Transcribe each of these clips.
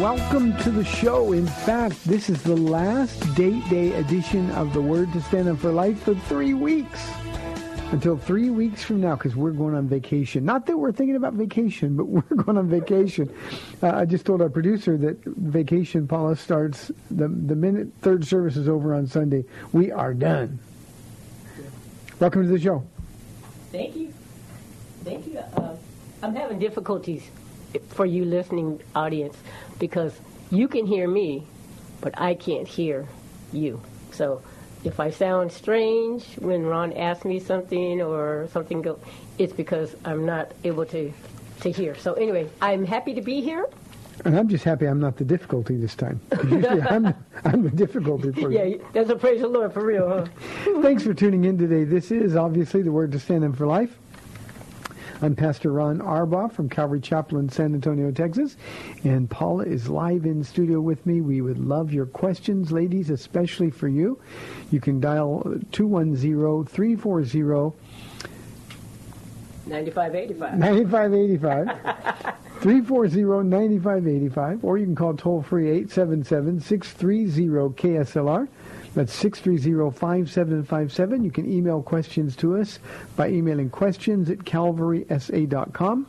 Welcome to the show. In fact, this is the last date day edition of the Word to Stand Up for Life for three weeks. Until three weeks from now, because we're going on vacation. Not that we're thinking about vacation, but we're going on vacation. Uh, I just told our producer that vacation, Paula, starts the, the minute third service is over on Sunday. We are done. Welcome to the show. Thank you. Thank you. Uh, I'm having difficulties for you listening audience because you can hear me, but I can't hear you. So if I sound strange when Ron asks me something or something go, it's because I'm not able to to hear. So anyway, I'm happy to be here. And I'm just happy I'm not the difficulty this time. Usually I'm, I'm the difficulty for you. Yeah, that's a praise the Lord for real, huh? Thanks for tuning in today. This is obviously the Word to Stand in for Life. I'm Pastor Ron Arbaugh from Calvary Chapel in San Antonio, Texas. And Paula is live in studio with me. We would love your questions, ladies, especially for you. You can dial 210-340 9585. 9585. 340-9585. Or you can call toll-free 877-630-KSLR. That's 630-5757. You can email questions to us by emailing questions at calvarysa.com.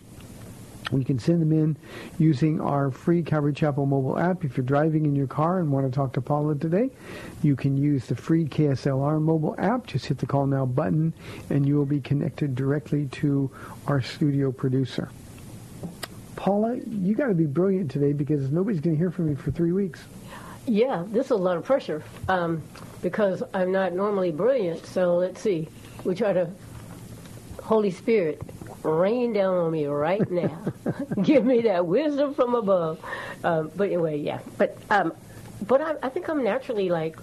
You can send them in using our free Calvary Chapel mobile app. If you're driving in your car and want to talk to Paula today, you can use the free KSLR mobile app. Just hit the call now button and you will be connected directly to our studio producer. Paula, you got to be brilliant today because nobody's going to hear from you for three weeks. Yeah, this is a lot of pressure um, because I'm not normally brilliant. So let's see. We try to, Holy Spirit, rain down on me right now. Give me that wisdom from above. Um, but anyway, yeah. But um, but I, I think I'm naturally like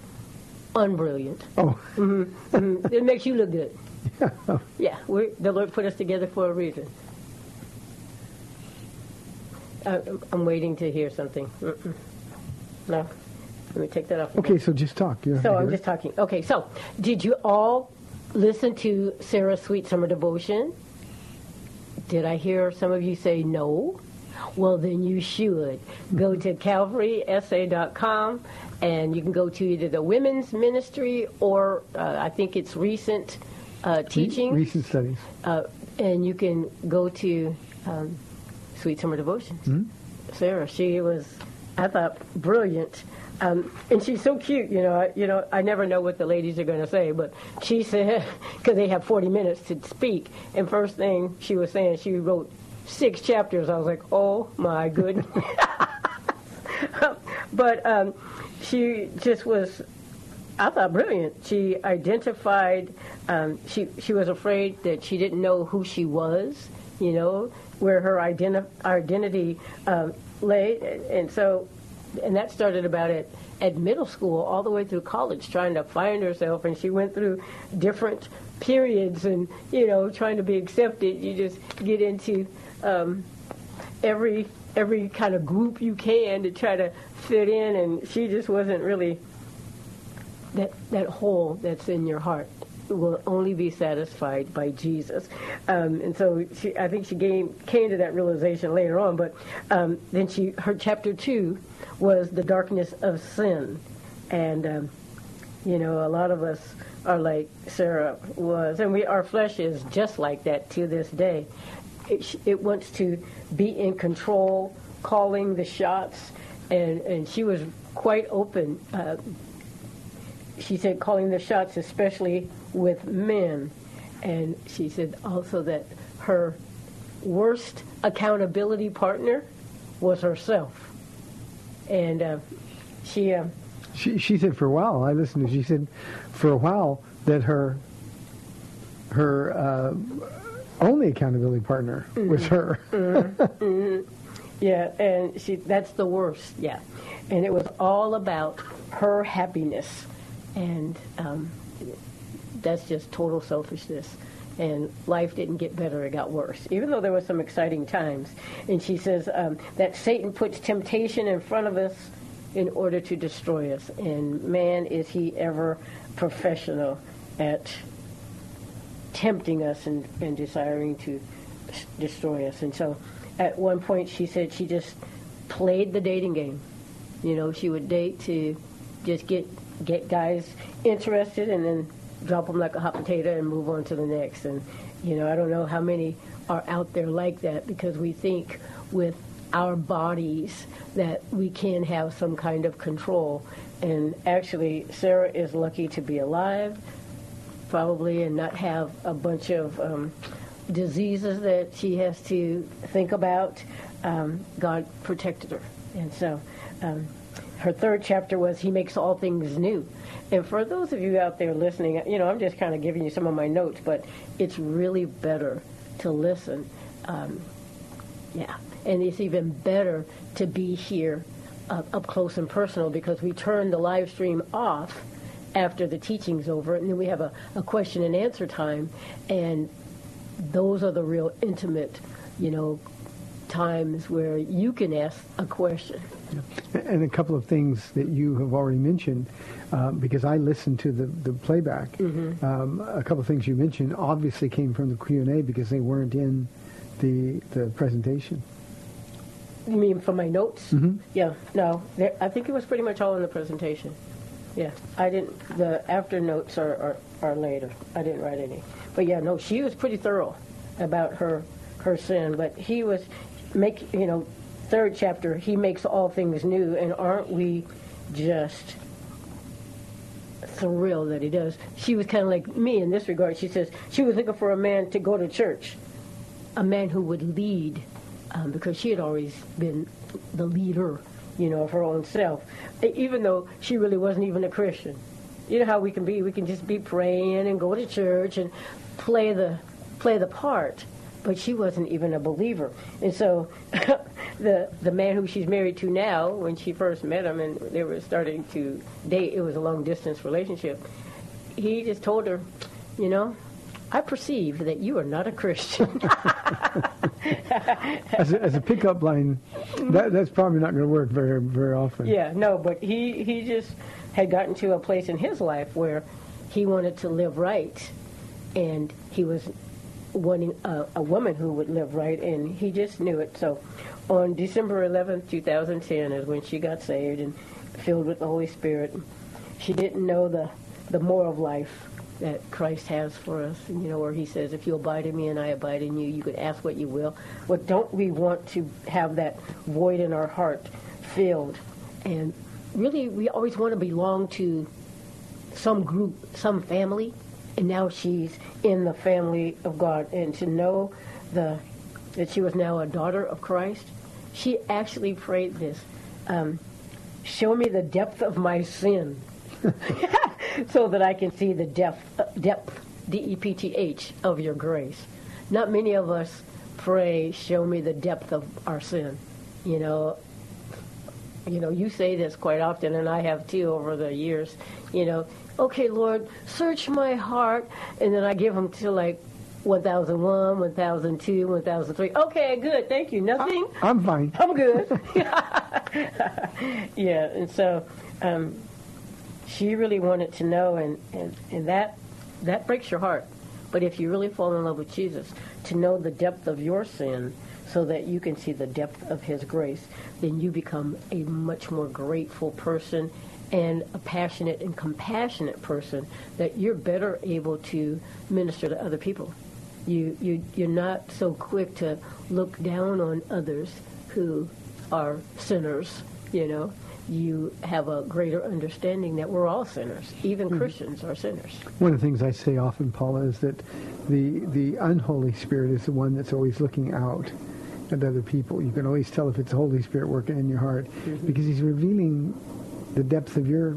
unbrilliant. Oh, Mm, it makes you look good. Yeah, we the Lord put us together for a reason. Uh, I'm waiting to hear something. Mm-mm. No, let me take that off. okay, so just talk. Don't So I'm just talking. Okay, so did you all listen to Sarah's Sweet Summer Devotion? Did I hear some of you say no? Well, then you should. Go to calvarysa.com and you can go to either the women's ministry or uh, I think it's recent uh, teaching. Recent studies. Uh, and you can go to um, Sweet Summer Devotions. Hmm? Sarah, she was, I thought, brilliant. Um, and she's so cute, you know. I, you know, I never know what the ladies are going to say, but she said because they have 40 minutes to speak, and first thing she was saying, she wrote six chapters. I was like, oh my goodness. but um, she just was I thought brilliant. She identified. Um, she she was afraid that she didn't know who she was. You know where her identi- identity um, lay, and so, and that started about at at middle school all the way through college, trying to find herself. And she went through different periods, and you know, trying to be accepted. You just get into um, every every kind of group you can to try to fit in, and she just wasn't really that that hole that's in your heart will only be satisfied by Jesus. Um, and so she, I think she came, came to that realization later on. But um, then she, her chapter two was the darkness of sin, and um, you know a lot of us are like Sarah was, and we our flesh is just like that to this day. It, it wants to be in control, calling the shots, and and she was quite open. Uh, she said calling the shots, especially with men. And she said also that her worst accountability partner was herself. And uh, she, uh, She, she said for a while, I listened to, she said for a while that her, her uh, only accountability partner was her. yeah, and she, that's the worst, yeah. And it was all about her happiness. And um, that's just total selfishness. And life didn't get better, it got worse, even though there were some exciting times. And she says um, that Satan puts temptation in front of us in order to destroy us. And man, is he ever professional at tempting us and, and desiring to destroy us. And so at one point she said she just played the dating game. You know, she would date to just get get guys interested and then drop them like a hot potato and move on to the next. And you know, I don't know how many are out there like that because we think with our bodies that we can have some kind of control. And actually, Sarah is lucky to be alive, probably, and not have a bunch of um, diseases that she has to think about. Um, God protected her. And so um, her third chapter was He makes all things new. And for those of you out there listening, you know, I'm just kind of giving you some of my notes, but it's really better to listen. Um, yeah, and it's even better to be here uh, up close and personal because we turn the live stream off after the teaching's over, and then we have a, a question and answer time, and those are the real intimate, you know, times where you can ask a question. And a couple of things that you have already mentioned, uh, because I listened to the, the playback. Um, a couple of things you mentioned obviously came from the Q&A because they weren't in the, the presentation. You mean from my notes? Mm-hmm. Yeah, no, there, I think it was pretty much all in the presentation. Yeah, I didn't. The after notes are, are, are later. I didn't write any. But yeah, no, she was pretty thorough about her her sin. But he was make you know third chapter. He makes all things new, and aren't we just thrilled that he does? She was kind of like me in this regard. She says she was looking for a man to go to church, a man who would lead, um, because she had always been the leader, you know, of her own self, even though she really wasn't even a Christian. You know how we can be. We can just be praying and go to church and play the play the part, but she wasn't even a believer. And so, the the man who she's married to now, when she first met him and they were starting to date, it was a long distance relationship. He just told her, you know, I perceive that you are not a Christian. As a, as a pickup line, that, that's probably not going to work very very often. Yeah, no, but he he just had gotten to a place in his life where he wanted to live right, and he was wanting a, a woman who would live right, and he just knew it. So, on December 11th, 2010, is when she got saved and filled with the Holy Spirit. She didn't know the the more of life that Christ has for us. You know, where he says, if you abide in me and I abide in you, you can ask what you will. What don't we want to have that void in our heart filled? And really, we always want to belong to some group, some family. And now she's in the family of God. And to know the that she was now a daughter of Christ, she actually prayed this. Um, Show me the depth of my sin so that I can see the depth, depth, D-E-P-T-H, of your grace. Not many of us pray, show me the depth of our sin. You know, you know, you say this quite often, and I have too over the years. You know, okay, Lord, search my heart, and then I give them to like 1001, 1002, 1003. Okay, good. Thank you. Nothing? I'm fine. I'm good. yeah, and so um, she really wanted to know, and, and, and that that breaks your heart. But if you really fall in love with Jesus, to know the depth of your sin so that you can see the depth of his grace, then you become a much more grateful person and a passionate and compassionate person that you're better able to minister to other people. You, you, you're not so quick to look down on others who are sinners, you know. You have a greater understanding that we're all sinners. Even mm-hmm. Christians are sinners. One of the things I say often, Paula, is that the the unholy spirit is the one that's always looking out at other people. You can always tell if it's the Holy Spirit working in your heart mm-hmm. because he's revealing the depth of your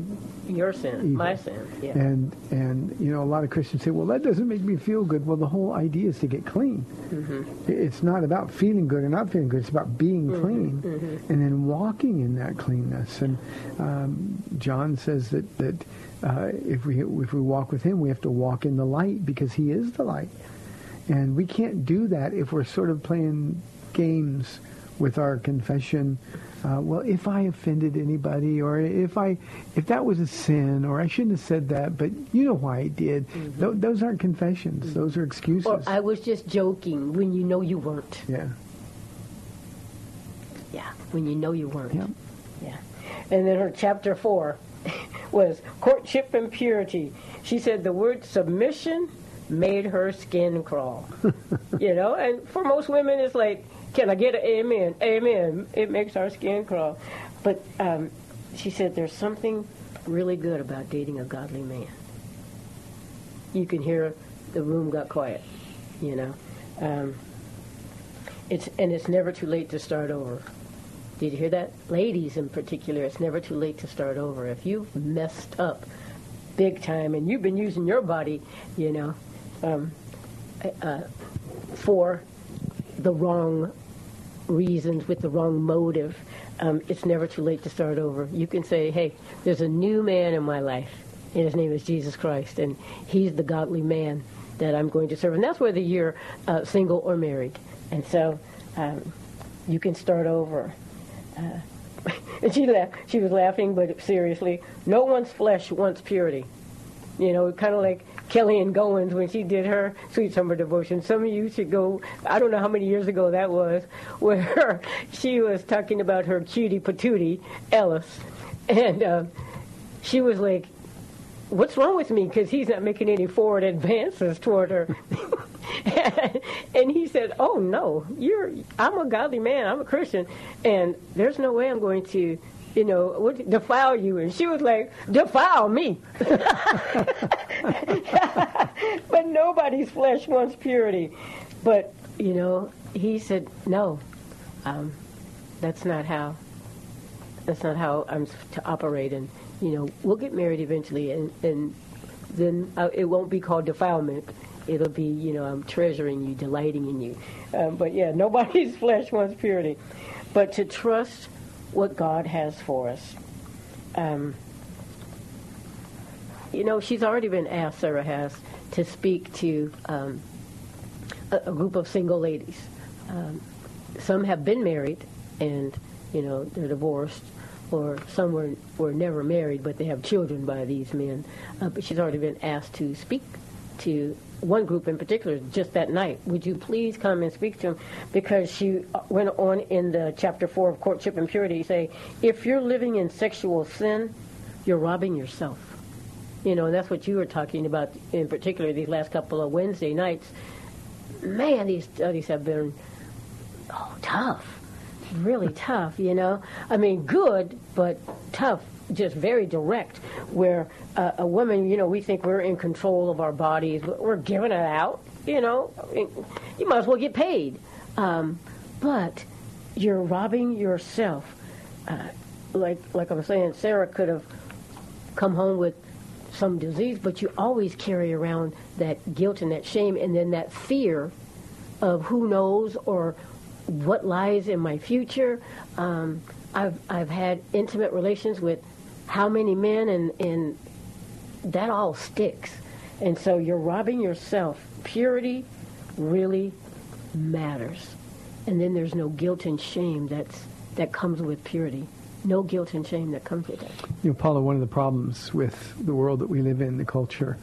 Your sin, Evil. my sin. Yeah. and and you know a lot of Christians say, well, that doesn't make me feel good. Well, the whole idea is to get clean. Mm-hmm. It's not about feeling good or not feeling good. It's about being Mm-hmm. clean and then walking in that cleanness. And um, John says that that uh, if we if we walk with Him, we have to walk in the light because He is the light. And we can't do that if we're sort of playing games with our confession. Uh, well, if I offended anybody, or if I, if that was a sin, or I shouldn't have said that, but you know why I did. Tho- those aren't confessions; those are excuses. Or I was just joking when you know you weren't. yeah, Yeah, when you know you weren't. yeah. Yeah. And then her chapter four was courtship and purity. She said the word submission made her skin crawl. you know, and for most women, it's like, can I get an amen? Amen. It makes our skin crawl. But um, she said there's something really good about dating a godly man. You can hear the room got quiet. You know, um, it's and it's never too late to start over. Did you hear that? Ladies in particular, it's never too late to start over. If you've messed up big time and you've been using your body, you know, um, uh, for the wrong reasons, with the wrong motive, um, it's never too late to start over. You can say, hey, there's a new man in my life, and his name is Jesus Christ, and he's the godly man that I'm going to serve. And that's whether you're uh, single or married. And so um, you can start over. Uh, and she laughed. She was laughing, but seriously, no one's flesh wants purity. You know, kind of like Kellyanne Goins when she did her Sweet Summer Devotion. Some of you should go, I don't know how many years ago that was, where she was talking about her cutie patootie, Ellis. And uh, she was like, what's wrong with me? Because he's not making any forward advances toward her. and he said, "Oh no, you're. I'm a godly man. I'm a Christian, and there's no way I'm going to." You know, what, defile you. And she was like, defile me. but nobody's flesh wants purity. But, you know, he said, no, um, that's not how, that's not how I'm to operate. And, you know, we'll get married eventually, and, and then uh, it won't be called defilement. It'll be, you know, I'm treasuring you, delighting in you. Um, but yeah, nobody's flesh wants purity. But to trust what God has for us. Um, you know, she's already been asked, Sarah has, to speak to um, a, a group of single ladies. Um, some have been married and, you know, they're divorced, or some were, were never married, but they have children by these men. Uh, but she's already been asked to speak to one group in particular just that night. Would you please come and speak to them? Because she uh, went on in the chapter 4 of Courtship and Purity, say, if you're living in sexual sin, you're robbing yourself. You know, and that's what you were talking about in particular these last couple of Wednesday nights. Man, these uh, studies have been oh, tough. Really tough, you know. I mean, good, but tough just very direct, where a woman, you know, we think we're in control of our bodies, but we're giving it out, you know. You might as well get paid. Um, but you're robbing yourself. Uh, like, like I was saying, Sarah could have come home with some disease, but you always carry around that guilt and that shame and then that fear of who knows or what lies in my future. Um, I've, I've had intimate relations with how many men, and, and that all sticks. And so you're robbing yourself. Purity really matters. And then there's no guilt and shame that's, that comes with purity. No guilt and shame that comes with that. You know, Paula, one of the problems with the world that we live in, the culture,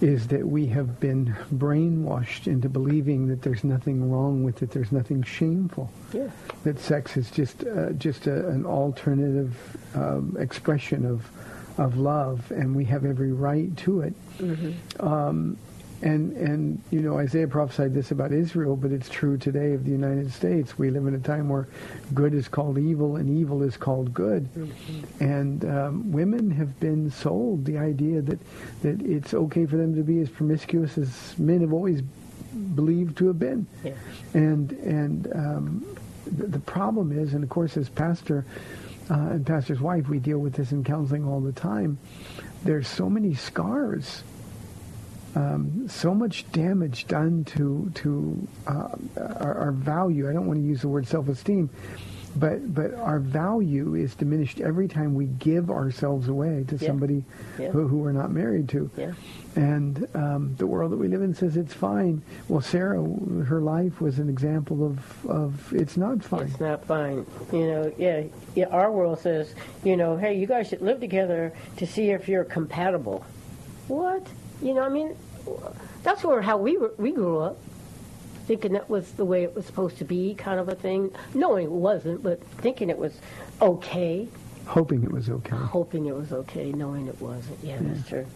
is that we have been brainwashed into believing that there's nothing wrong with it, there's nothing shameful. Yeah. That sex is just uh, just a, an alternative um, expression of of love, and we have every right to it. Um, and and you know Isaiah prophesied this about Israel, but it's true today of the United States. We live in a time where good is called evil and evil is called good, and um, women have been sold the idea that that it's okay for them to be as promiscuous as men have always believed to have been. Yeah. And and um, the, the problem is, and of course, as pastor uh, and pastor's wife, we deal with this in counseling all the time. There's so many scars um, so much damage done to to uh, our, our value. I don't want to use the word self-esteem, but but our value is diminished every time we give ourselves away to Yeah. somebody Yeah. who, who we're not married to. Yeah. And um, the world that we live in says it's fine. Well, Sarah, her life was an example of, of it's not fine. It's not fine. You know, yeah, yeah. Our world says, you know, hey, you guys should live together to see if you're compatible. What? You know, I mean, that's where how we were, we grew up, thinking that was the way it was supposed to be, kind of a thing. Knowing it wasn't, but thinking it was okay, Hoping it was okay. hoping it was okay, knowing it wasn't. Yeah, that's true.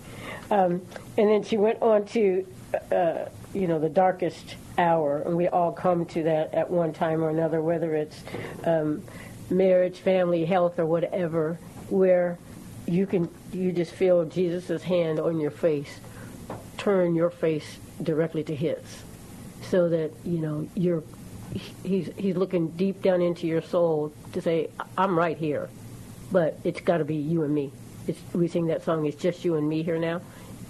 Um, and then she went on to, uh, you know, the darkest hour, and we all come to that at one time or another, whether it's um, marriage, family, health, or whatever, where you can you just feel Jesus' hand on your face, turn your face directly to His, so that you know you're. He's he's looking deep down into your soul to say, "I'm right here." but it's got to be you and me. It's, we sing that song, It's Just You and Me here now.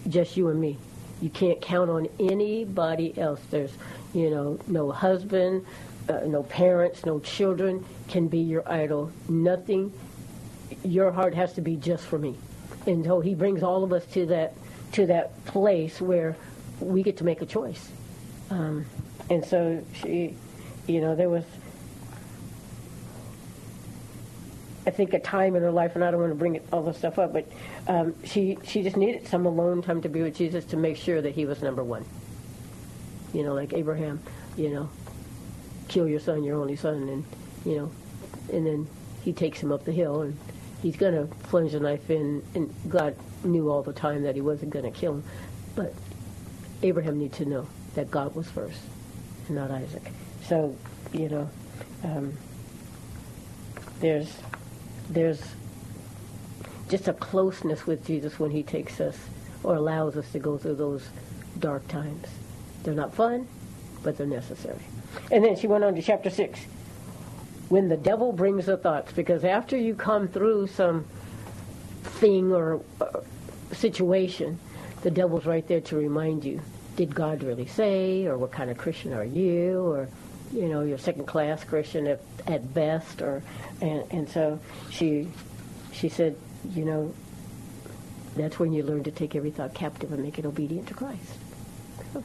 Just you and me. You can't count on anybody else. There's, you know, no husband, uh, no parents, no children can be your idol. Nothing. Your heart has to be just for me. And so he brings all of us to that to that place where we get to make a choice. Um, and so she, you know, there was I think a time in her life, and I don't want to bring it, all this stuff up, but um, she she just needed some alone time to be with Jesus to make sure that he was number one. You know, like Abraham, you know, kill your son, your only son, and you know, and then he takes him up the hill, and he's going to plunge the knife in, and God knew all the time that he wasn't going to kill him, but Abraham needed to know that God was first, not Isaac. So, you know, um, there's there's just a closeness with Jesus when he takes us or allows us to go through those dark times. They're not fun, but they're necessary. And then she went on to chapter 6. When the devil brings the thoughts, because after you come through some thing or situation, the devil's right there to remind you, did God really say, or what kind of Christian are you, or you know, you're second class Christian at, at best, or and, and so she she said, you know, that's when you learn to take every thought captive and make it obedient to Christ. So,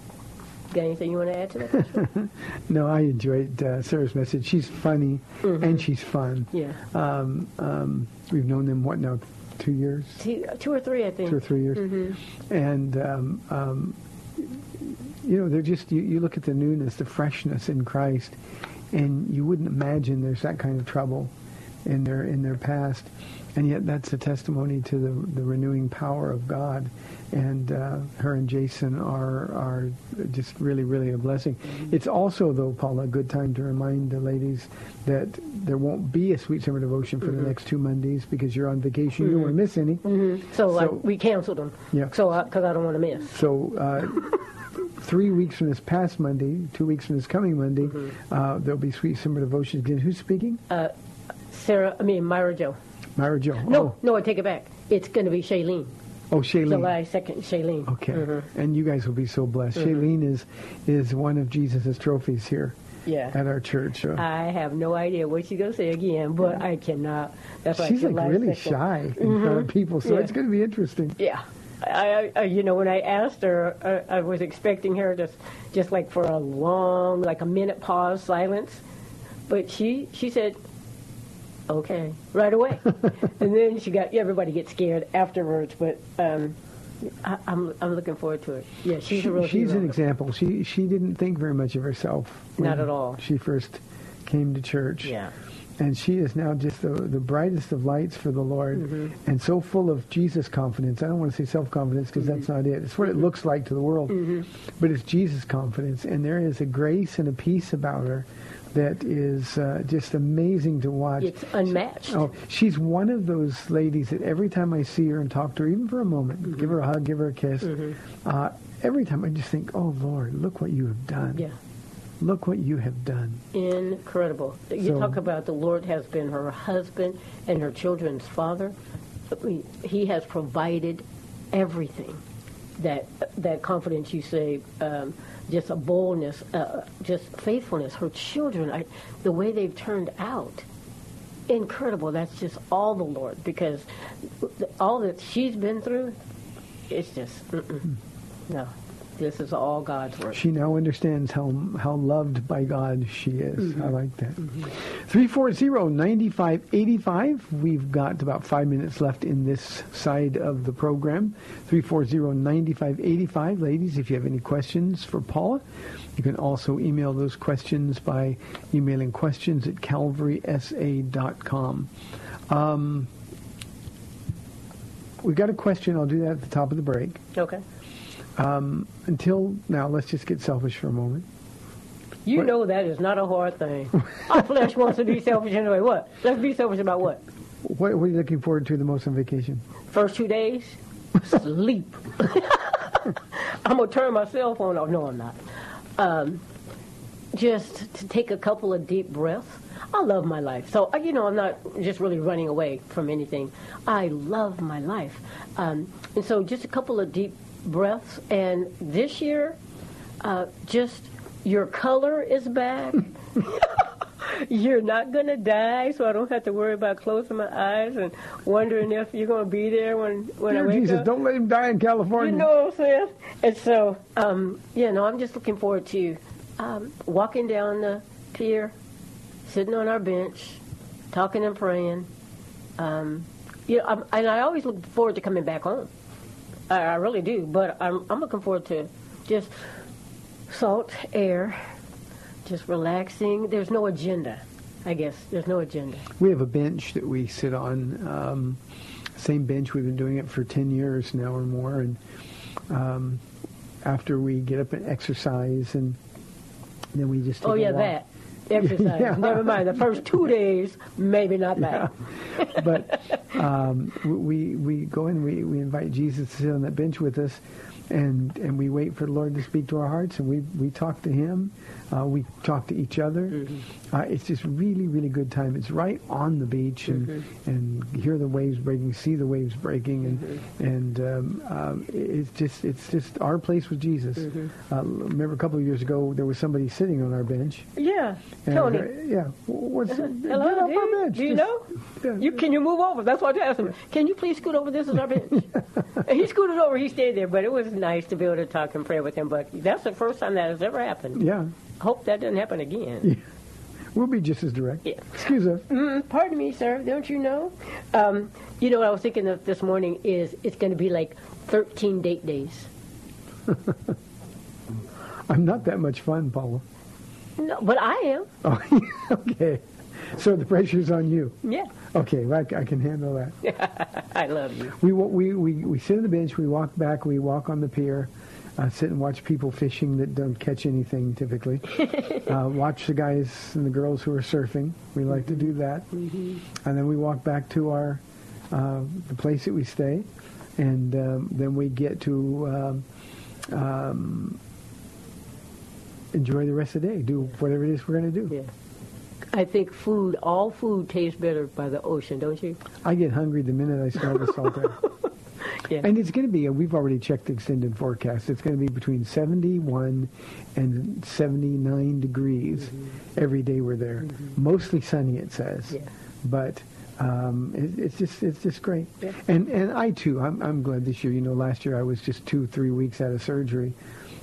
got anything you want to add to that? No, I enjoyed uh, Sarah's message. She's funny and she's fun. yeah, Um, um, we've known them what now, two years, two, two or three, I think. two or three years, and um, um, you know they're just you, you look at the newness, the freshness in Christ, and you wouldn't imagine there's that kind of trouble in their in their past, and yet that's a testimony to the the renewing power of God. And uh, her and Jason are are just really really a blessing. It's also though, Paula, a good time to remind the ladies that there won't be a sweet summer devotion for the next two Mondays because you're on vacation. You don't want to miss any. So, like, So- we canceled them. Yeah. So, because I don't want to miss. So uh, three weeks from this past Monday, two weeks from this coming Monday, uh, there'll be sweet summer devotions again. Who's speaking? Sarah, I mean Myra Joe. Myra Jo. No, Oh, no, I take it back. It's going to be Shailene. oh Shailene. July second, Shailene. Okay, Mm-hmm. and you guys will be so blessed. Shailene is is one of Jesus' trophies here Yeah. at our church. Uh, I have no idea what she's going to say again, but I cannot. That's like she's like July really 2nd. shy in front of people, so Yeah. it's going to be interesting. Yeah. I, I, you know, when I asked her, uh, I was expecting her to, just like for a long, like a minute pause, silence, but she she said, "Okay," right away, and then she got everybody gets scared afterwards. But um, I, I'm I'm looking forward to it. Yeah, she's She- a real she's hero. an example. She she didn't think very much of herself. Not at all. She first came to church. Yeah. And she is now just the, the brightest of lights for the Lord Mm-hmm. and so full of Jesus confidence. I don't want to say self confidence because that's not it. It's what it looks like to the world. Mm-hmm. But it's Jesus confidence. And there is a grace and a peace about her that is uh, just amazing to watch. It's unmatched. Oh, she's one of those ladies that every time I see her and talk to her, even for a moment, give her a hug, give her a kiss, uh, every time I just think, oh, Lord, look what you have done. Yeah. Look what you have done. Incredible. You So- talk about the Lord has been her husband and her children's father. He has provided everything. That that confidence you say, um, just a boldness, uh, just faithfulness. Her children, I, the way they've turned out, incredible. That's just all the Lord because all that she's been through, it's just mm-mm. no. This is all God's work. She now understands how how loved by God she is. Mm-hmm. I like that. 340-9585. We've got about five minutes left in this side of the program. 340-9585. Ladies, if you have any questions for Paula, you can also email those questions by emailing questions at calvarysa.com. Um, we've got a question. I'll do that at the top of the break. Okay. Until now, let's just get selfish for a moment. You What- know that is not a hard thing. Our flesh wants to be selfish anyway. What? Let's be selfish about what? What, what are you looking forward to the most on vacation? First two days, sleep. I'm gonna turn my cell phone off. No, I'm not. Um, just to take a couple of deep breaths. I love my life, so uh, you know I'm not just really running away from anything. I love my life, um, and so just a couple of deep breaths. And this year, uh, just your color is back. you're not going to die, so I don't have to worry about closing my eyes and wondering if you're going to be there when, when I Dear wake Jesus, up. don't let him die in California. You know what I'm saying? And so, um, yeah, no, I'm just looking forward to um, walking down the pier, sitting on our bench, talking and praying. Um, you know, I'm, and I always look forward to coming back home. I, I really do, but I'm, I'm looking forward to just salt air, just relaxing. There's no agenda, I guess. There's no agenda. We have a bench that we sit on. Um, same bench. We've been doing it for 10 years now or more. And um, after we get up and exercise, and then we just Oh, yeah, that. Exercise. Yeah. Never mind. The first two days, maybe not that. but um, we we go in, we, we invite Jesus to sit on that bench with us, and and we wait for the Lord to speak to our hearts, and we we talk to Him, uh, we talk to each other. Uh, it's just really really good time. It's right on the beach, and and hear the waves breaking, see the waves breaking, and and um, um, it's just it's just our place with Jesus. Uh, remember a couple of years ago there was somebody sitting on our bench. Yeah, Tony. uh, yeah. What's get Hello, off our bench. Do you Just- know? yeah. You can you move over? That's what I asked him. Can you please scoot over? This is our bench. and he scooted over. He stayed there, but it was nice to be able to talk and pray with him. But that's the first time that has ever happened. Yeah. Hope that doesn't happen again. We'll be just as direct. Yeah. Excuse us. Mm, pardon me, sir. Don't you know? Um, you know what I was thinking of this morning is it's going to be like 13 date days. I'm not that much fun, Paula. No, but I am. Oh, okay. So the pressure's on you. Yeah, Okay, I, I can handle that. I love you. We, we, we, we sit on the bench, we walk back, we walk on the pier, uh, sit and watch people fishing that don't catch anything typically. uh, watch the guys and the girls who are surfing. We like to do that. And then we walk back to our uh, the place that we stay, and um, then we get to um, um, enjoy the rest of the day, do whatever it is we're going to do. Yeah. I think food, all food tastes better by the ocean, don't you? I get hungry the minute I smell the salt air. Yeah. And it's going to be, we've already checked the extended forecast, it's going to be between 71 and 79 degrees every day we're there. Mostly sunny, it says. Mm-hmm. Yeah. But Um, it, it's just it's just great. And and I too, I'm I'm glad this year. You know, last year I was just two three weeks out of surgery,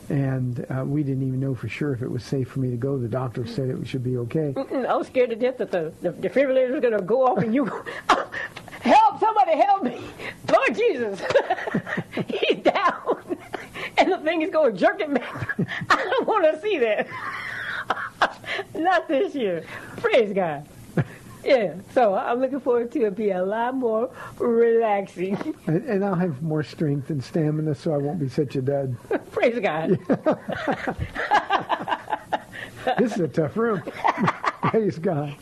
and uh, we didn't even know for sure if it was safe for me to go. The doctor said it should be okay. Mm, I was scared to death that the, the defibrillator was going to go off and you, help, somebody help me. Lord Jesus, he's down. And the thing is going jerking back. I don't want to see that. Not this year. Praise God. Yeah, so I'm looking forward to it be a lot more relaxing. And, and I'll have more strength and stamina, so I won't be such a dud. Praise God. This is a tough room. Praise God.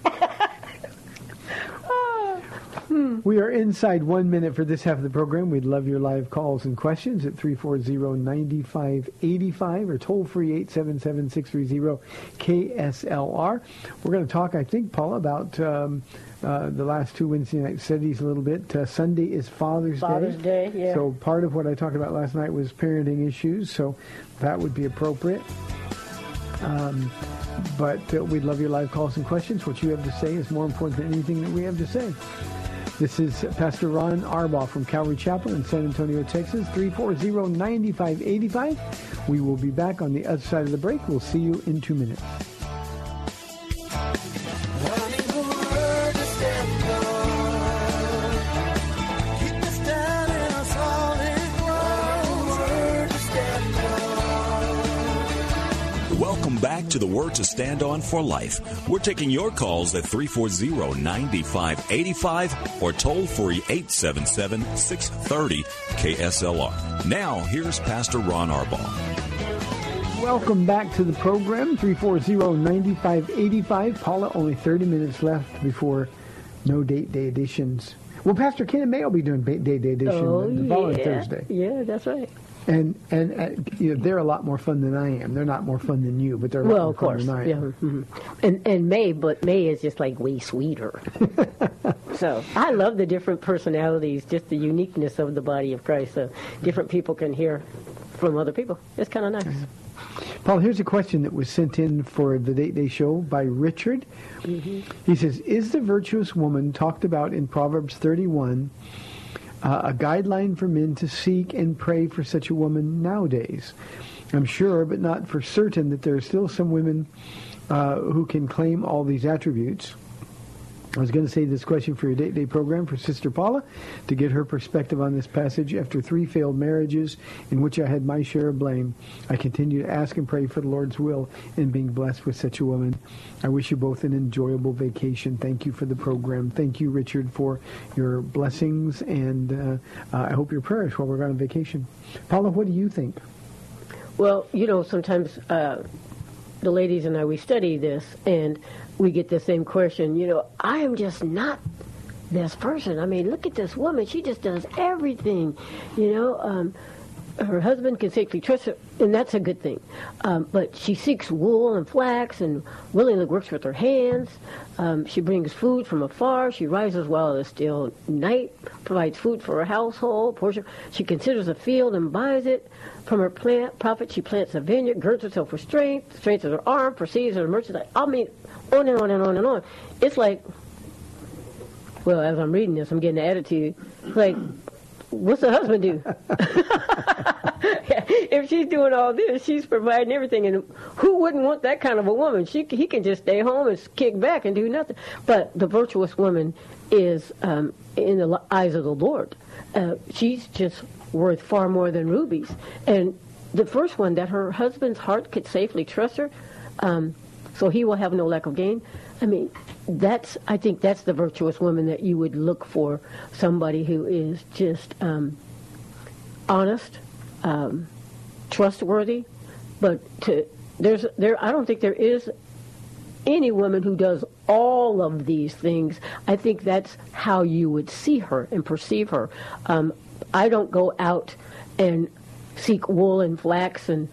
We are inside one minute for this half of the program. We'd love your live calls and questions at 340-9585 or toll free 877-630-KSLR. We're going to talk, I think, Paul, about um, uh, the last two Wednesday night studies a little bit. Uh, Sunday is Father's, Father's Day, yeah. So part of what I talked about last night was parenting issues, so that would be appropriate. Um, but uh, we'd love your live calls and questions. What you have to say is more important than anything that we have to say. This is Pastor Ron Arbaugh from Calvary Chapel in San Antonio, Texas, 340-9585. We will be back on the other side of the break. We'll see you in two minutes. Back to the Word to Stand On for Life. We're taking your calls at 340-9585 or toll free 877-630 KSLR. Now, here's Pastor Ron Arbaugh. Welcome back to the program, 340-9585. Paula, only 30 minutes left before no date day editions. Well, Pastor Ken and May will be doing ba- date day edition Oh, the following yeah. Thursday. Yeah, that's right. And and uh, you know, they're a lot more fun than I am. They're not more fun than you, but they're a lot Well, more of course, fun than I yeah. am. mhm. And and May, but May is just like way sweeter. so I love the different personalities, just the uniqueness of the body of Christ. So different people can hear from other people. It's kind of nice. Paul, here's a question that was sent in for the Date Day Show by Richard. He says, Is the virtuous woman talked about in Proverbs 31 uh, a guideline for men to seek and pray for such a woman nowadays? I'm sure, but not for certain, that there are still some women uh, who can claim all these attributes. I was going to say this question for your date day program for Sister Paula to get her perspective on this passage. After three failed marriages in which I had my share of blame, I continue to ask and pray for the Lord's will in being blessed with such a woman. I wish you both an enjoyable vacation. Thank you for the program. Thank you, Richard, for your blessings, and uh, uh, I hope your prayers while we're on vacation. Paula, what do you think? Well, you know, sometimes uh, the ladies and I we study this, and we get the same question. You know, I am just not this person. I mean, look at this woman; she just does everything. You know, um, her husband can safely trust her, and that's a good thing. Um, but she seeks wool and flax, and willingly works with her hands. Um, she brings food from afar. She rises while it is still night, provides food for her household. Portion. She considers a field and buys it. From her plant profit, she plants a vineyard, girds herself with strength, strengthens her arm, proceeds her merchandise. I mean, on and on and on and on. It's like, well, as I'm reading this, I'm getting the attitude. Like, what's the husband do? if she's doing all this, she's providing everything, and who wouldn't want that kind of a woman? She he can just stay home and kick back and do nothing. But the virtuous woman is um, in the eyes of the Lord. Uh, she's just worth far more than rubies. And the first one that her husband's heart could safely trust her, um, so he will have no lack of gain. I mean, that's I think that's the virtuous woman that you would look for. Somebody who is just um, honest, um, trustworthy, but to there's there I don't think there is any woman who does all of these things. I think that's how you would see her and perceive her. Um, I don't go out and seek wool and flax and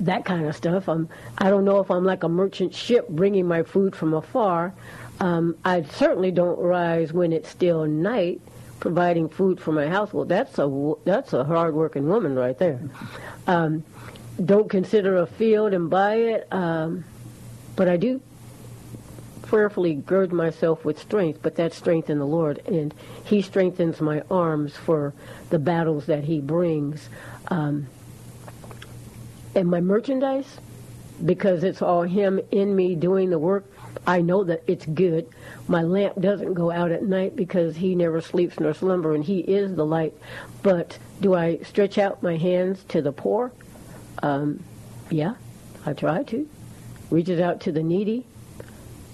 that kind of stuff. I'm, I don't know if I'm like a merchant ship bringing my food from afar. Um, I certainly don't rise when it's still night, providing food for my household. That's a that's a hard-working woman right there. Um, don't consider a field and buy it, um, but I do prayerfully gird myself with strength, but that strength in the Lord, and He strengthens my arms for the battles that He brings. Um, and my merchandise, because it's all Him in me doing the work, I know that it's good. My lamp doesn't go out at night because He never sleeps nor slumber, and He is the light. But do I stretch out my hands to the poor? Um, yeah, I try to. Reaches out to the needy.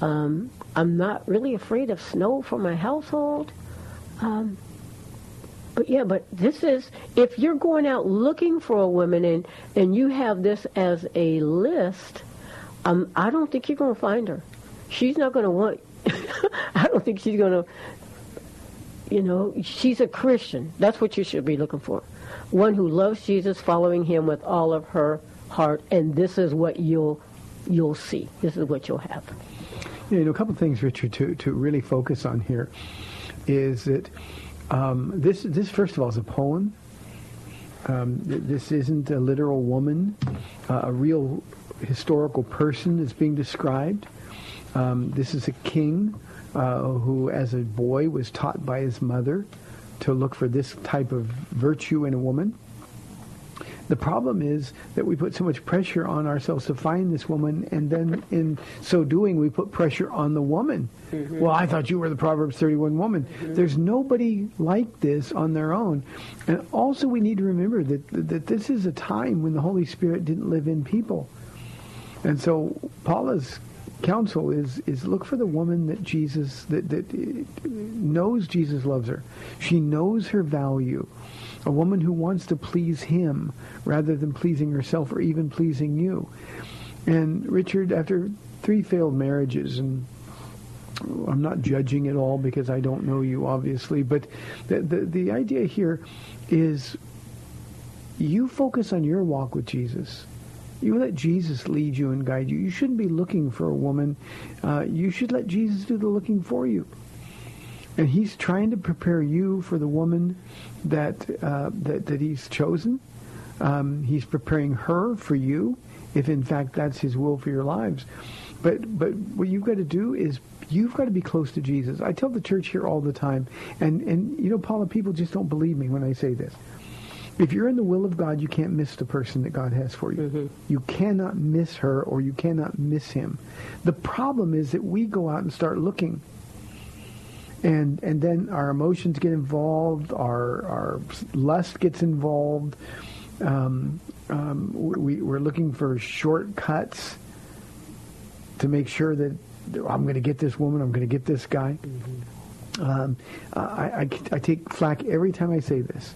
Um, I'm not really afraid of snow for my household. Um, but yeah, but this is if you're going out looking for a woman and and you have this as a list, um, I don't think you're going to find her. She's not going to want. I don't think she's going to. You know, she's a Christian. That's what you should be looking for. One who loves Jesus, following Him with all of her heart, and this is what you'll you'll see. This is what you'll have. You know, a couple of things, Richard, to, to really focus on here is that um, this, this, first of all, is a poem. Um, this isn't a literal woman. Uh, a real historical person is being described. Um, this is a king uh, who, as a boy, was taught by his mother to look for this type of virtue in a woman. The problem is that we put so much pressure on ourselves to find this woman, and then in so doing, we put pressure on the woman. Well, I thought you were the Proverbs 31 woman. There's nobody like this on their own. And also, we need to remember that, that this is a time when the Holy Spirit didn't live in people. And so Paula's counsel is is look for the woman that Jesus that that uh, knows Jesus loves her. She knows her value. A woman who wants to please him rather than pleasing herself or even pleasing you. And Richard, after three failed marriages, and I'm not judging at all because I don't know you, obviously, but the the, the idea here is you focus on your walk with Jesus. You let Jesus lead you and guide you. You shouldn't be looking for a woman. Uh, you should let Jesus do the looking for you. And he's trying to prepare you for the woman that uh, that, that he's chosen. Um, he's preparing her for you, if in fact that's his will for your lives. But but what you've got to do is you've got to be close to Jesus. I tell the church here all the time, and and you know, Paula, people just don't believe me when I say this. If you're in the will of God, you can't miss the person that God has for you. You cannot miss her or you cannot miss him. The problem is that we go out and start looking. And and then our emotions get involved, our our lust gets involved. Um, um, we, we're looking for shortcuts to make sure that I'm going to get this woman, I'm going to get this guy. Um, I, I, I take flack every time I say this,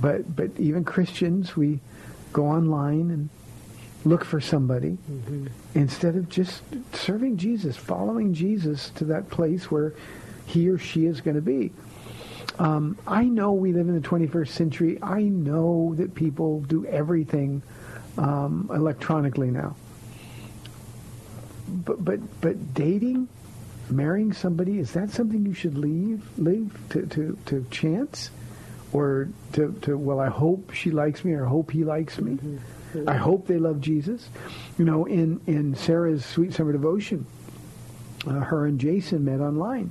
but but even Christians, we go online and look for somebody instead of just serving Jesus, following Jesus to that place where he or she is going to be. Um, I know we live in the 21st century. I know that people do everything um, electronically now. But but but dating, marrying somebody is that something you should leave leave to, to, to chance, or to, to well I hope she likes me or hope he likes me. I hope they love Jesus. You know, in in Sarah's Sweet Summer Devotion, uh, her and Jason met online.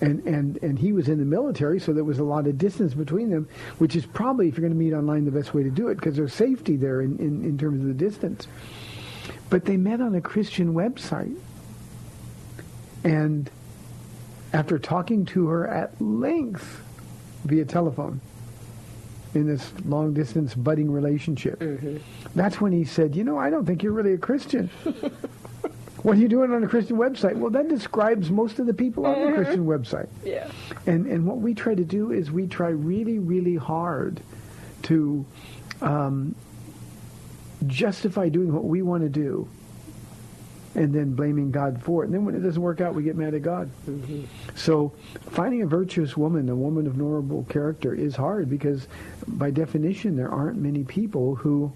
And, and, and he was in the military, so there was a lot of distance between them, which is probably, if you're going to meet online, the best way to do it, because there's safety there in, in, in terms of the distance. But they met on a Christian website. And after talking to her at length via telephone in this long distance budding relationship, that's when he said, You know, I don't think you're really a Christian. what are you doing on a Christian website? Well, that describes most of the people on the Christian website. Yeah. And and what we try to do is we try really really hard to um, justify doing what we want to do, and then blaming God for it. And then when it doesn't work out, we get mad at God. So finding a virtuous woman, a woman of honorable character, is hard because by definition there aren't many people who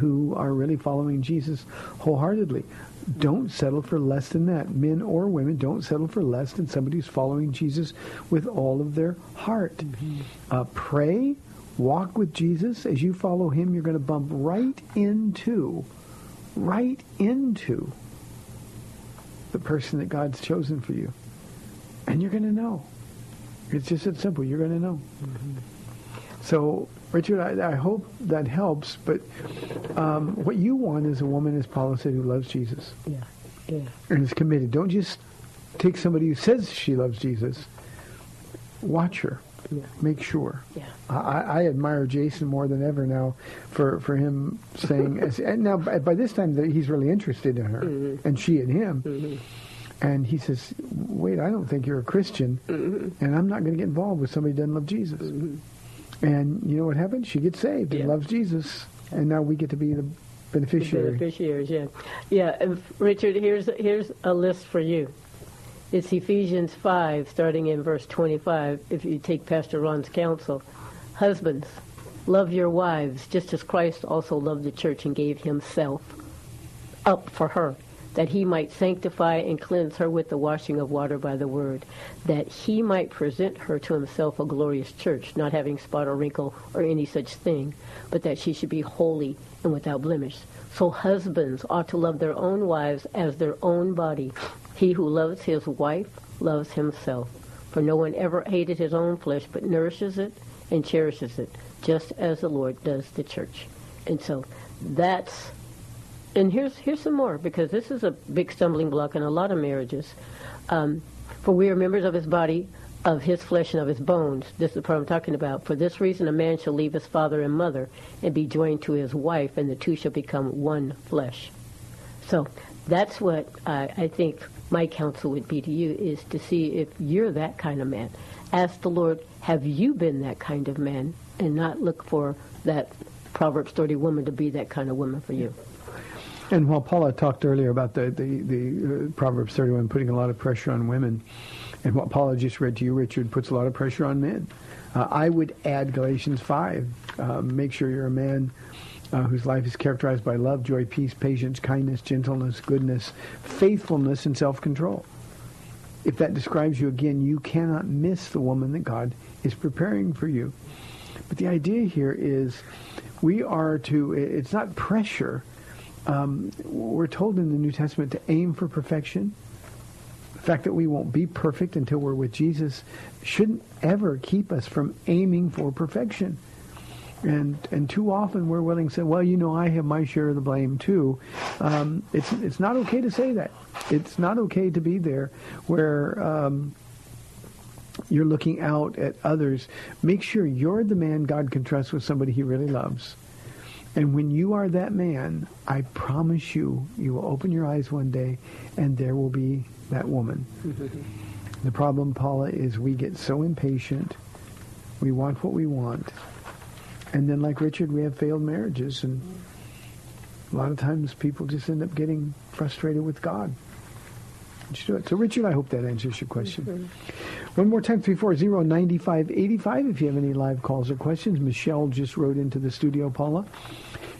who are really following Jesus wholeheartedly. Don't settle for less than that. Men or women, don't settle for less than somebody who's following Jesus with all of their heart. Uh, pray, walk with Jesus. As you follow him, you're going to bump right into, right into the person that God's chosen for you. And you're going to know. It's just that simple. You're going to know. So, Richard, I, I hope that helps. But um, what you want is a woman, as Paula said, who loves Jesus Yeah, yeah. and is committed. Don't just take somebody who says she loves Jesus. Watch her. Yeah. Make sure. Yeah. I, I admire Jason more than ever now for, for him saying, as, and now by, by this time that he's really interested in her mm-hmm. and she in him. Mm-hmm. And he says, wait, I don't think you're a Christian mm-hmm. and I'm not going to get involved with somebody who doesn't love Jesus. And you know what happened? She gets saved Yeah. and loves Jesus. And now we get to be the beneficiary. Beneficiaries, yeah. Yeah, Richard, here's, here's a list for you. It's Ephesians 5, starting in verse 25, if you take Pastor Ron's counsel. Husbands, love your wives, just as Christ also loved the church and gave himself up for her, that he might sanctify and cleanse her with the washing of water by the word, that he might present her to himself a glorious church, not having spot or wrinkle or any such thing, but that she should be holy and without blemish. So husbands ought to love their own wives as their own body. He who loves his wife loves himself. For no one ever hated his own flesh, but nourishes it and cherishes it, just as the Lord does the church. And so that's and here's here's some more because this is a big stumbling block in a lot of marriages. Um, for we are members of his body, of his flesh, and of his bones. This is the part I'm talking about. For this reason, a man shall leave his father and mother and be joined to his wife, and the two shall become one flesh. So that's what I, I think my counsel would be to you is to see if you're that kind of man. Ask the Lord, have you been that kind of man, and not look for that Proverbs 30 woman to be that kind of woman for you. And while Paula talked earlier about the, the, the uh, Proverbs 31 putting a lot of pressure on women, and what Paula just read to you, Richard, puts a lot of pressure on men. Uh, I would add Galatians 5. Uh, make sure you're a man uh, whose life is characterized by love, joy, peace, patience, kindness, gentleness, goodness, faithfulness, and self-control. If that describes you again, you cannot miss the woman that God is preparing for you. But the idea here is we are to, it's not pressure. Um, we're told in the New Testament to aim for perfection. The fact that we won't be perfect until we're with Jesus shouldn't ever keep us from aiming for perfection. And and too often we're willing to say, well, you know, I have my share of the blame too. Um, it's it's not okay to say that. It's not okay to be there where um, you're looking out at others. Make sure you're the man God can trust with somebody he really loves. And when you are that man, I promise you, you will open your eyes one day and there will be that woman. the problem, Paula, is we get so impatient. We want what we want. And then like Richard, we have failed marriages. And a lot of times people just end up getting frustrated with God. Just do it. So Richard, I hope that answers your question. One more time, 340-9585 if you have any live calls or questions. Michelle just wrote into the studio, Paula.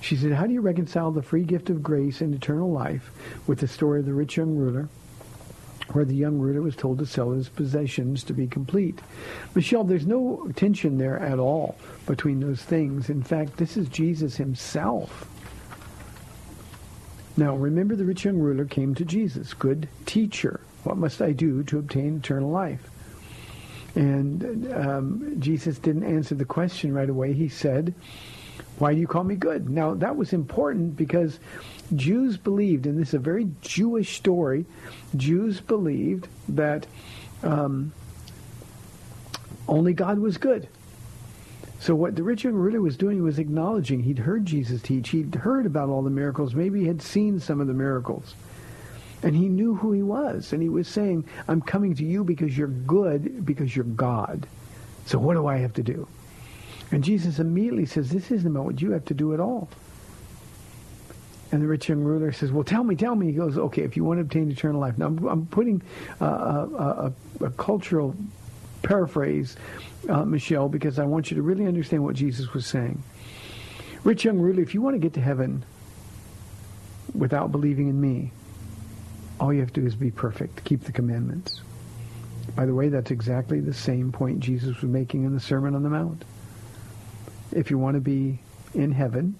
She said, how do you reconcile the free gift of grace and eternal life with the story of the rich young ruler, where the young ruler was told to sell his possessions to be complete? Michelle, there's no tension there at all between those things. In fact, this is Jesus himself. Now, remember the rich young ruler came to Jesus. Good teacher, what must I do to obtain eternal life? And um, Jesus didn't answer the question right away. He said, why do you call me good? Now, that was important because Jews believed, and this is a very Jewish story, Jews believed that um, only God was good. So what the rich young ruler was doing was acknowledging he'd heard Jesus teach. He'd heard about all the miracles. Maybe he had seen some of the miracles. And he knew who he was. And he was saying, I'm coming to you because you're good, because you're God. So what do I have to do? And Jesus immediately says, this isn't about what you have to do at all. And the rich young ruler says, well, tell me, tell me. He goes, okay, if you want to obtain eternal life. Now, I'm, putting uh, a, a, a cultural paraphrase, uh, Michelle, because I want you to really understand what Jesus was saying. Rich young ruler, if you want to get to heaven without believing in me, all you have to do is be perfect, keep the commandments. By the way, that's exactly the same point Jesus was making in the Sermon on the Mount. If you want to be in heaven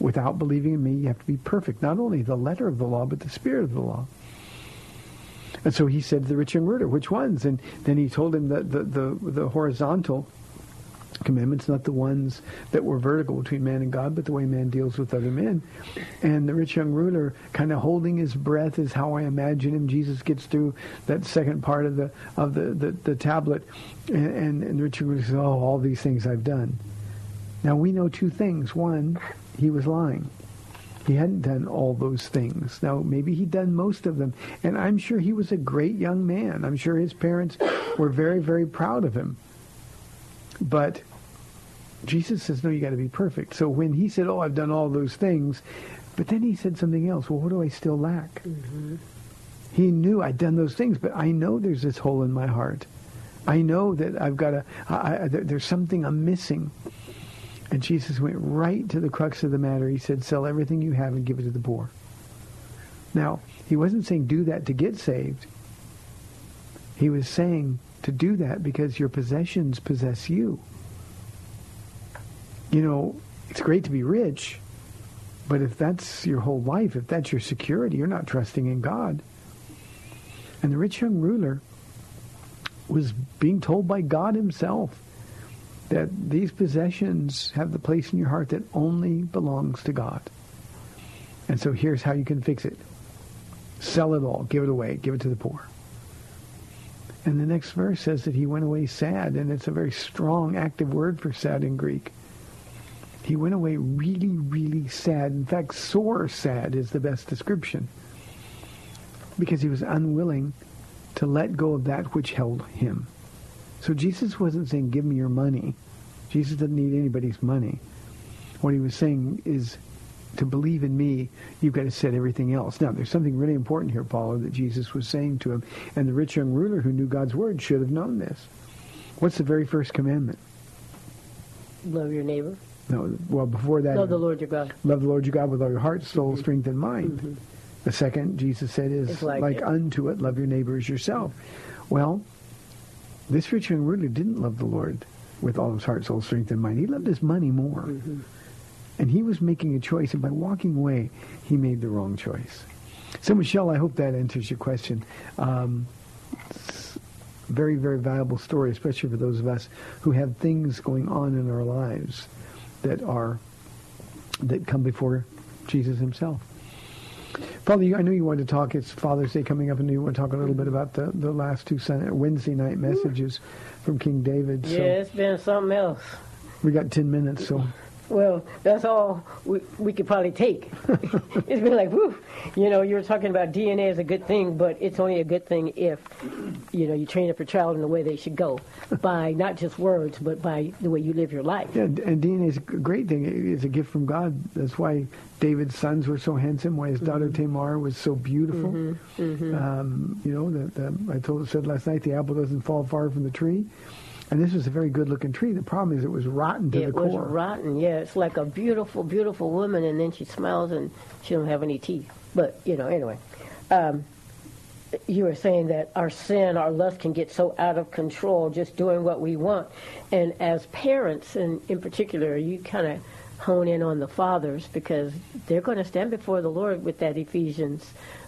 without believing in me, you have to be perfect. Not only the letter of the law, but the spirit of the law. And so he said to the rich young ruler, which ones? And then he told him that the, the, the horizontal commandments, not the ones that were vertical between man and God, but the way man deals with other men. And the rich young ruler, kind of holding his breath, is how I imagine him. Jesus gets through that second part of the of the the, the tablet, and, and, and the rich young ruler says, "Oh, all these things I've done." Now we know two things. One, he was lying. He hadn't done all those things. Now, maybe he'd done most of them. And I'm sure he was a great young man. I'm sure his parents were very, very proud of him. But Jesus says, no, you got to be perfect. So when he said, oh, I've done all those things, but then he said something else. Well, what do I still lack? Mm-hmm. He knew I'd done those things, but I know there's this hole in my heart. I know that I've got to, I, I, there- there's something I'm missing. And Jesus went right to the crux of the matter. He said, sell everything you have and give it to the poor. Now, he wasn't saying do that to get saved. He was saying to do that because your possessions possess you. You know, it's great to be rich, but if that's your whole life, if that's your security, you're not trusting in God. And the rich young ruler was being told by God himself that these possessions have the place in your heart that only belongs to God. And so here's how you can fix it. Sell it all. Give it away. Give it to the poor. And the next verse says that he went away sad, and it's a very strong, active word for sad in Greek. He went away really, really sad. In fact, sore sad is the best description. Because he was unwilling to let go of that which held him. So Jesus wasn't saying, give me your money. Jesus doesn't need anybody's money. What he was saying is, to believe in me, you've got to set everything else. Now, there's something really important here, Paula, that Jesus was saying to him. And the rich young ruler who knew God's word should have known this. What's the very first commandment? Love your neighbor. No, well, before that, Love the Lord your God. love the Lord your God with all your heart, soul, mm-hmm. strength, and mind. Mm-hmm. The second, Jesus said, is like, like unto it, love your neighbor as yourself. Well, this rich young ruler didn't love the Lord with all his heart, soul, strength, and mind. He loved his money more. And he was making a choice, and by walking away, he made the wrong choice. So, Michelle, I hope that answers your question. Um, very, very valuable story, especially for those of us who have things going on in our lives that are that come before Jesus himself. Father, I know you wanted to talk. It's Father's Day coming up, and you want to talk a little bit about the, the last two Wednesday night messages from King David. So Yeah, it's been something else. we got 10 minutes, so Well, that's all we, we could probably take. it's been like, whew. You know, you were talking about DNA is a good thing, but it's only a good thing if, you know, you train up your child in the way they should go by not just words, but by the way you live your life. Yeah, and DNA is a great thing. It's a gift from God. That's why David's sons were so handsome. Why his mm-hmm. daughter Tamar was so beautiful. Mm-hmm, mm-hmm. Um, you know, the, the, I told said last night the apple doesn't fall far from the tree, and this was a very good-looking tree. The problem is it was rotten to It the was rotten, yeah. It's like a beautiful, beautiful woman, and then she smiles and she don't have any teeth. But you know, anyway, um, you were saying that our sin, our lust, can get so out of control just doing what we want, and as parents, and in particular, you kind of hone in on the fathers because they're going to stand before the Lord with that Ephesians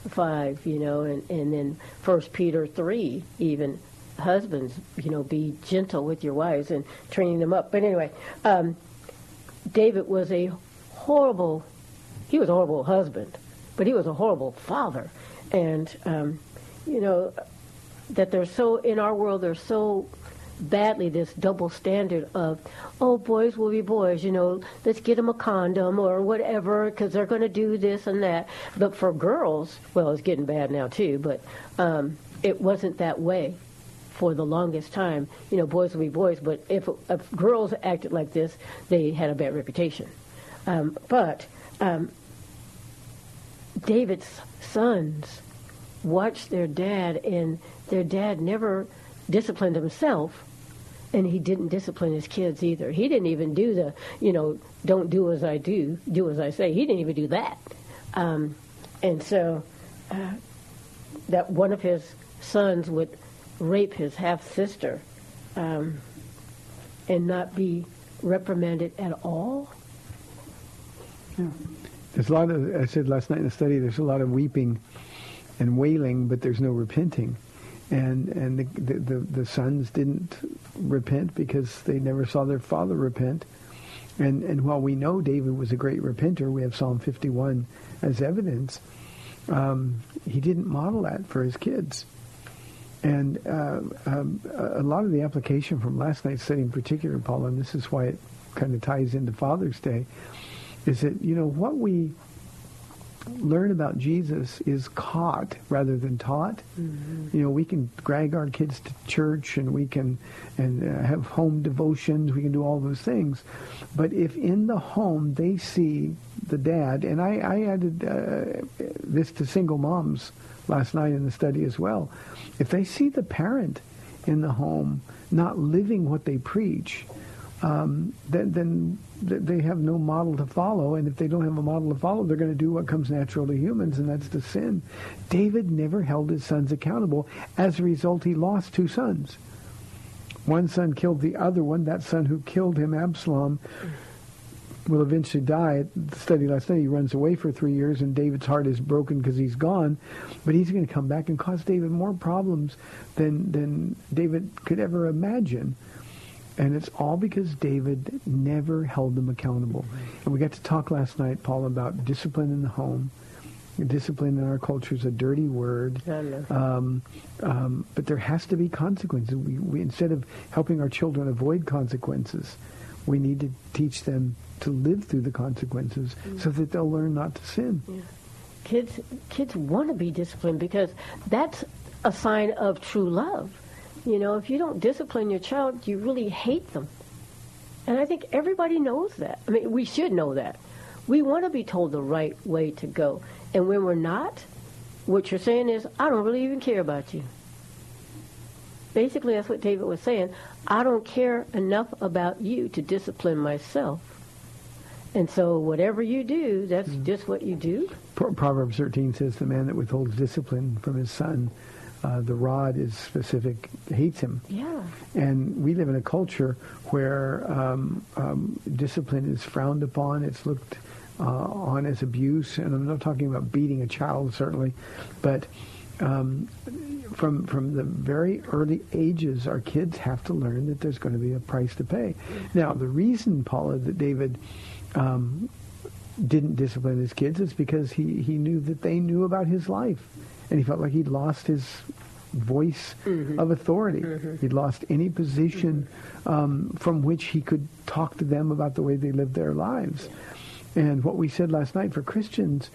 five, you know, and and then First Peter three, even husbands, you know, be gentle with your wives and training them up. But anyway, um, David was a horrible, he was a horrible husband, but he was a horrible father. And, um, you know, that they're so, in our world, they're so badly this double standard of, oh, boys will be boys, you know, let's get them a condom or whatever because they're going to do this and that. But for girls, well, it's getting bad now too, but um, it wasn't that way for the longest time. You know, boys will be boys, but if, if girls acted like this, they had a bad reputation. Um, but um, David's sons watched their dad, and their dad never disciplined himself, and he didn't discipline his kids either. He didn't even do the, you know, don't do as I do, do as I say. He didn't even do that. Um, and so uh, that one of his sons would rape his half sister um, and not be reprimanded at all. There's a lot of, I said last night in the study, there's a lot of weeping and wailing, but there's no repenting. And and the, the, the, the sons didn't repent because they never saw their father repent. And and while we know David was a great repenter, we have Psalm 51 as evidence. Um, he didn't model that for his kids. And uh, um, a lot of the application from last night's study in particular, Paul, and this is why it kind of ties into Father's Day, is that, you know, what we learn about Jesus is caught rather than taught. You know, we can drag our kids to church and we can and uh, have home devotions. We can do all those things, but if in the home they see the dad, and I, I added uh, this to single moms last night in the study as well. If they see the parent in the home not living what they preach, um, then, then they have no model to follow. And if they don't have a model to follow, they're going to do what comes natural to humans, and that's to sin. David never held his sons accountable. As a result, he lost two sons. One son killed the other one. That son who killed him, Absalom, will eventually die. At the study last night, he runs away for three years, and David's heart is broken because he's gone. But he's going to come back and cause David more problems than than David could ever imagine. And it's all because David never held them accountable. And we got to talk last night, Paul, about discipline in the home. Discipline in our culture is a dirty word. Um, um, but there has to be consequences. We, we, instead of helping our children avoid consequences, we need to teach them to live through the consequences mm. so that they'll learn not to sin. Kids, kids want to be disciplined because that's a sign of true love. You know, if you don't discipline your child, you really hate them. And I think everybody knows that. I mean, we should know that. We want to be told the right way to go. And when we're not, what you're saying is, I don't really even care about you. Basically, that's what David was saying. I don't care enough about you to discipline myself. And so whatever you do, that's just what you do. Proverbs 13 says, the man that withholds discipline from his son, uh, the rod is specific, hates him. Yeah. And we live in a culture where um, um, discipline is frowned upon. It's looked uh, on as abuse. And I'm not talking about beating a child, certainly. But um, from, from the very early ages, our kids have to learn that there's going to be a price to pay. Now, the reason, Paula, that David um, didn't discipline his kids is because he, he knew that they knew about his life. And he felt like he'd lost his voice of authority. He'd lost any position um, from which he could talk to them about the way they lived their lives. And what we said last night for Christians,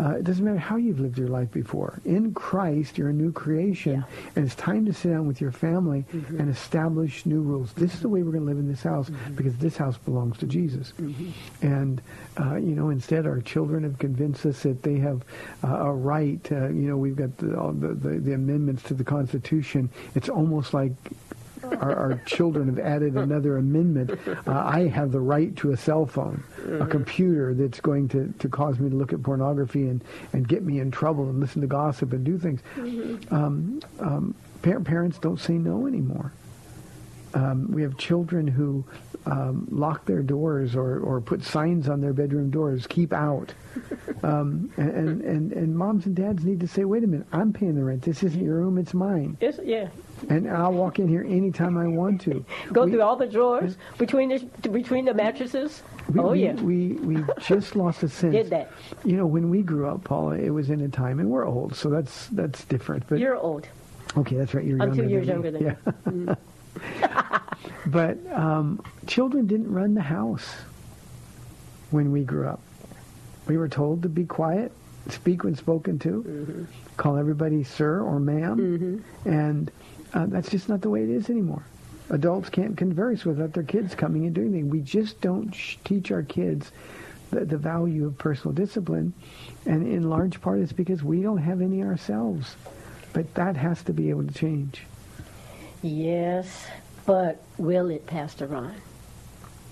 uh, it doesn't matter how you've lived your life before. In Christ, you're a new creation, and it's time to sit down with your family and establish new rules. This is the way we're going to live in this house because this house belongs to Jesus. And uh, you know, instead, our children have convinced us that they have uh, a right. Uh, you know, we've got the, all the, the the amendments to the Constitution. It's almost like our, our children have added another amendment. Uh, I have the right to a cell phone, a computer that's going to, to cause me to look at pornography and, and get me in trouble and listen to gossip and do things. Um, um, par- parents don't say no anymore. Um, we have children who um, lock their doors or, or put signs on their bedroom doors, keep out. Um, and, and, and moms and dads need to say, wait a minute, I'm paying the rent. This isn't your room, it's mine. It's, yeah. And I'll walk in here anytime I want to. Go We- through all the drawers between the between the mattresses. we, oh we, yeah. We, we just lost a sense. Did that. You know, when we grew up, Paula, it was in a time, and we're old, so that's that's different. But You're old. okay, that's right. You're I'm two years than younger than yeah. but um, children didn't run the house when we grew up. We were told to be quiet, speak when spoken to, Mm-hmm. call everybody sir or madam and uh, that's just not the way it is anymore. Adults can't converse without their kids coming and doing things. We just don't sh- teach our kids the, the value of personal discipline, and in large part it's because we don't have any ourselves. But that has to be able to change. Yes, but will it, Pastor Ron?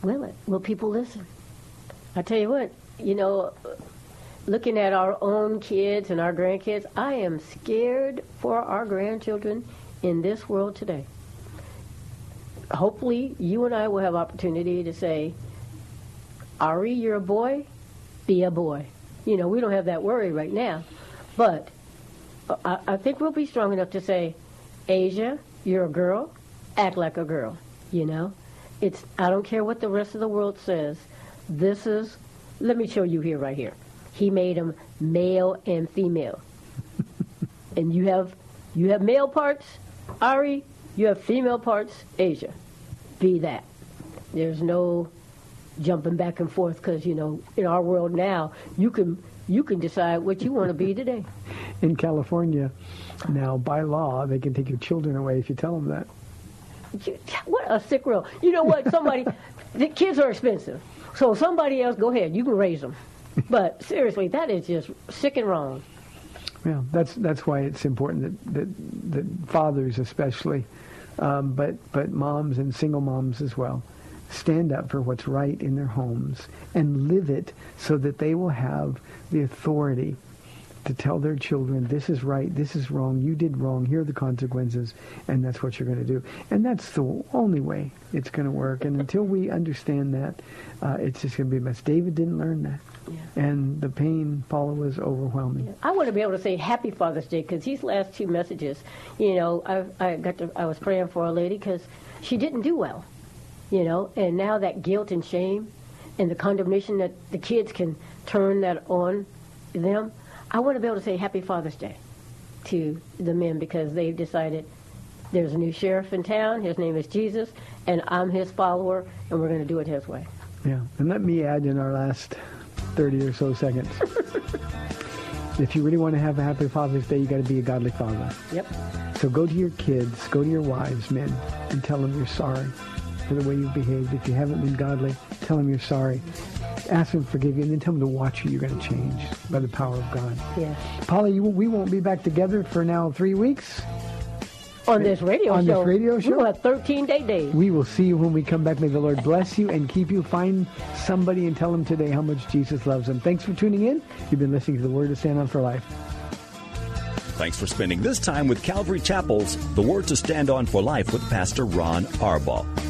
Will it? Will people listen? I tell you what, you know, looking at our own kids and our grandkids, I am scared for our grandchildren in this world today. Hopefully, you and I will have opportunity to say, Ari, you're a boy, be a boy. You know, we don't have that worry right now, but I, I think we'll be strong enough to say, Asia, you're a girl, act like a girl. You know, it's I don't care what the rest of the world says. This is. Let me show you here, right here. He made them male and female, and you have you have male parts, Ari. You have female parts, Asia. Be that. There's no jumping back and forth because you know in our world now you can you can decide what you want to be today. In California, now by law, they can take your children away if you tell them that. What a sick world. You know what? Somebody, the kids are expensive. So somebody else, go ahead. You can raise them. But seriously, that is just sick and wrong. Yeah, that's that's why it's important that that, that fathers especially, um, but but moms and single moms as well, stand up for what's right in their homes and live it so that they will have the authority to tell their children this is right, this is wrong, you did wrong, here are the consequences, and that's what you're going to do. And that's the only way it's going to work. And until we understand that, uh, it's just going to be a mess. David didn't learn that. And the pain, Paula, was overwhelming. I want to be able to say Happy Father's Day because these last two messages, you know, I, I got to, I was praying for a lady because she didn't do well, you know, and now that guilt and shame and the condemnation that the kids can turn that on them. I want to be able to say Happy Father's Day to the men because they've decided there's a new sheriff in town. His name is Jesus, and I'm his follower, and we're going to do it his way. Yeah, and let me add in our last 30 or so seconds. if you really want to have a happy Father's Day, you got to be a godly father. Yep. So go to your kids, go to your wives, men, and tell them you're sorry for the way you've behaved. If you haven't been godly, tell him you're sorry. Ask him to forgive you, and then tell him to watch you. You're going to change by the power of God. Yes. Paula, you, we won't be back together for now three weeks. On this radio show. On this radio show? We'll have 13 day days. We will see you when we come back. May the Lord bless you and keep you. Find somebody and tell them today how much Jesus loves them. Thanks for tuning in. You've been listening to the Word to Stand On for Life. Thanks for spending this time with Calvary Chapel's The Word to Stand On for Life with Pastor Ron Arbaugh.